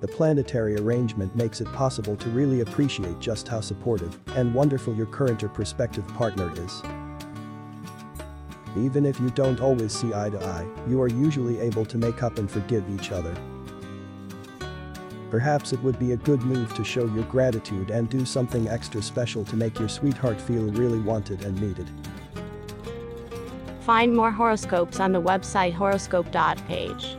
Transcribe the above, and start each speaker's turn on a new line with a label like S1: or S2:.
S1: The planetary arrangement makes it possible to really appreciate just how supportive and wonderful your current or prospective partner is. Even if you don't always see eye to eye, you are usually able to make up and forgive each other. Perhaps it would be a good move to show your gratitude and do something extra special to make your sweetheart feel really wanted and needed.
S2: Find more horoscopes on the website horoscope.page.